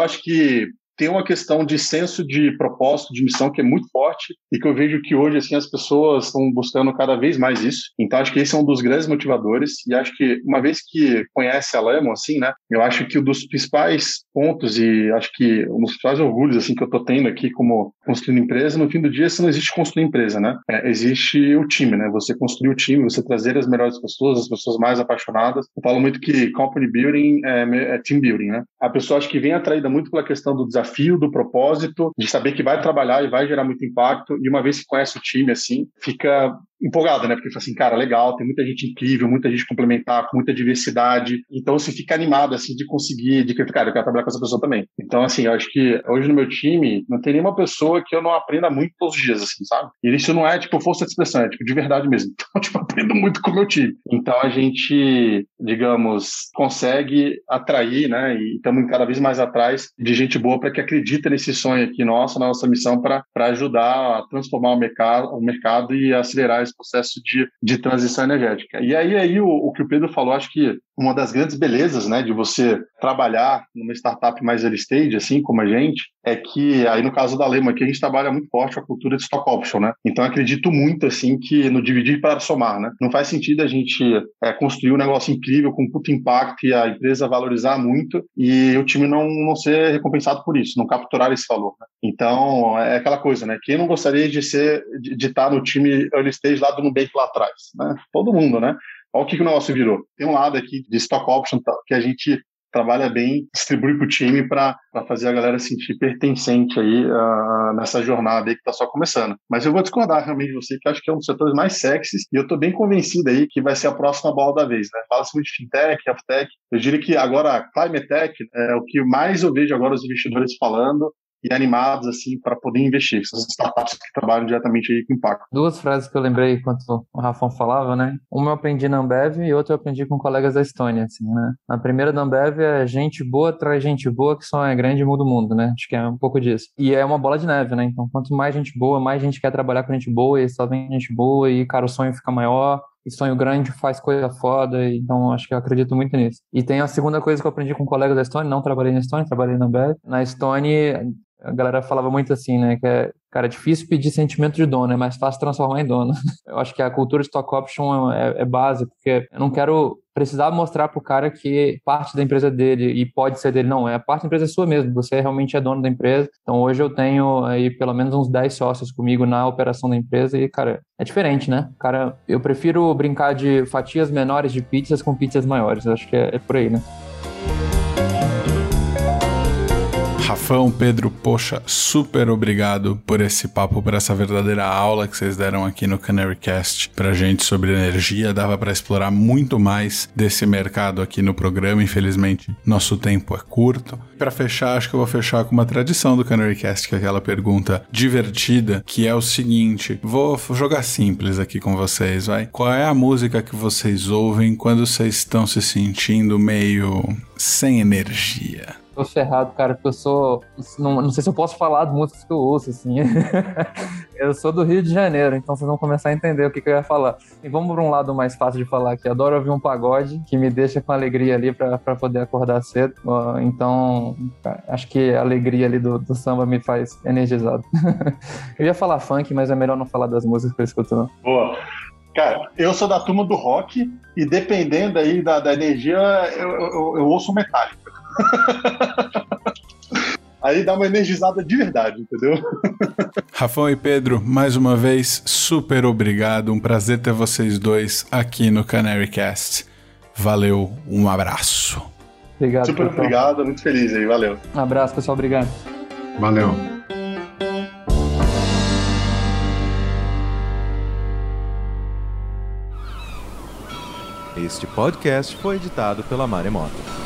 acho que tem uma questão de senso de propósito, de missão que é muito forte e que eu vejo que hoje assim as pessoas estão buscando cada vez mais isso. Então acho que esse é um dos grandes motivadores e acho que uma vez que conhece a Lemon assim, né, eu acho que um dos principais pontos e acho que um dos principais orgulhos assim que eu tô tendo aqui como construindo empresa, no fim do dia, você não existe construir empresa, né? É, existe o time, né? Você construir o time, você trazer as melhores pessoas, as pessoas mais apaixonadas. Eu falo muito que company building é, é team building, né? A pessoa acho que vem atraída muito pela questão do desafio desafio, do propósito, de saber que vai trabalhar e vai gerar muito impacto. E uma vez que conhece o time, assim, fica empolgada, né? Porque fala assim, cara, legal, tem muita gente incrível, muita gente complementar, com muita diversidade. Então você fica animado, assim, de conseguir, de que, cara, eu quero trabalhar com essa pessoa também. Então, assim, eu acho que hoje no meu time não tem nenhuma pessoa que eu não aprenda muito todos os dias, assim, sabe? E isso não é, tipo, força de expressão, é, tipo, de verdade mesmo. Então, tipo, aprendo muito com o meu time. Então a gente, digamos, consegue atrair, né? E estamos cada vez mais atrás de gente boa para que acredita nesse sonho aqui nosso, na nossa missão para ajudar a transformar o mercado, o mercado e acelerar esse processo de, de transição energética. E aí, aí o, o que o Pedro falou, acho que uma das grandes belezas, né, de você trabalhar numa startup mais early stage, assim como a gente, é que aí no caso da Lema aqui a gente trabalha muito forte com a cultura de stock option, né? Então acredito muito assim que no dividir para somar, né? Não faz sentido a gente é, construir um negócio incrível com puto impacto e a empresa valorizar muito e o time não, não ser recompensado por isso, não capturar esse valor. Né? Então é aquela coisa, né? Quem não gostaria de ser de, de estar no time early stage lá do Nubank lá atrás, né? Todo mundo, né? Olha o que, que o negócio virou. Tem um lado aqui de stock option que a gente trabalha bem, distribui para o time para fazer a galera sentir pertencente aí uh, nessa jornada aí que está só começando. Mas eu vou discordar realmente de você, que acho que é um dos setores mais sexys e eu estou bem convencido aí que vai ser a próxima bola da vez. Né? Fala-se muito de fintech, healthtech. Eu diria que agora climate tech é o que mais eu vejo agora os investidores falando e animados assim para poder investir. Essas startups que trabalham diretamente aí com impacto. Duas frases que eu lembrei enquanto o Rafão falava, né? Uma eu aprendi na Ambev e outra eu aprendi com colegas da Estônia, assim, né? A primeira da Ambev é gente boa traz gente boa que só é grande e muda o mundo, né? Acho que é um pouco disso. E é uma bola de neve, né? Então, quanto mais gente boa, mais gente quer trabalhar com gente boa e só vem gente boa e, cara, o sonho fica maior e sonho grande faz coisa foda, então acho que eu acredito muito nisso. E tem a segunda coisa que eu aprendi com colegas da Estônia, não trabalhei na Estônia, trabalhei na Ambev. Na Estônia, a galera falava muito assim, né? Que é, cara, é difícil pedir sentimento de dono, é mais fácil transformar em dono. Eu acho que a cultura de stock option é, é base, porque eu não quero precisar mostrar pro cara que parte da empresa dele e pode ser dele. Não, é a parte da empresa é sua mesmo, você realmente é dono da empresa. Então hoje eu tenho aí pelo menos uns 10 sócios comigo na operação da empresa e, cara, é diferente, né? Cara, eu prefiro brincar de fatias menores de pizzas com pizzas maiores. Eu acho que é, é por aí, né? Rafão, Pedro, poxa, super obrigado por esse papo, por essa verdadeira aula que vocês deram aqui no Canarycast pra gente sobre energia. Dava para explorar muito mais desse mercado aqui no programa. Infelizmente, nosso tempo é curto. Para fechar, acho que eu vou fechar com uma tradição do Canarycast, que é aquela pergunta divertida, que é o seguinte: vou jogar simples aqui com vocês, vai. Qual é a música que vocês ouvem quando vocês estão se sentindo meio sem energia? Tô ferrado, cara, porque eu sou. Não, não sei se eu posso falar de músicas que eu ouço, assim. eu sou do Rio de Janeiro, então vocês vão começar a entender o que, que eu ia falar. E vamos para um lado mais fácil de falar aqui. Adoro ouvir um pagode que me deixa com alegria ali para poder acordar cedo. Então, acho que a alegria ali do, do samba me faz energizado. eu ia falar funk, mas é melhor não falar das músicas que eu escuto, não. Boa. Cara, eu sou da turma do rock e dependendo aí da, da energia, eu, eu, eu ouço metálico. aí dá uma energizada de verdade, entendeu? Rafão e Pedro, mais uma vez, super obrigado. Um prazer ter vocês dois aqui no Canary Cast. Valeu, um abraço. Obrigado. Super pessoal. obrigado, muito feliz aí, valeu. Um abraço, pessoal. Obrigado. Valeu. Este podcast foi editado pela Maremoto.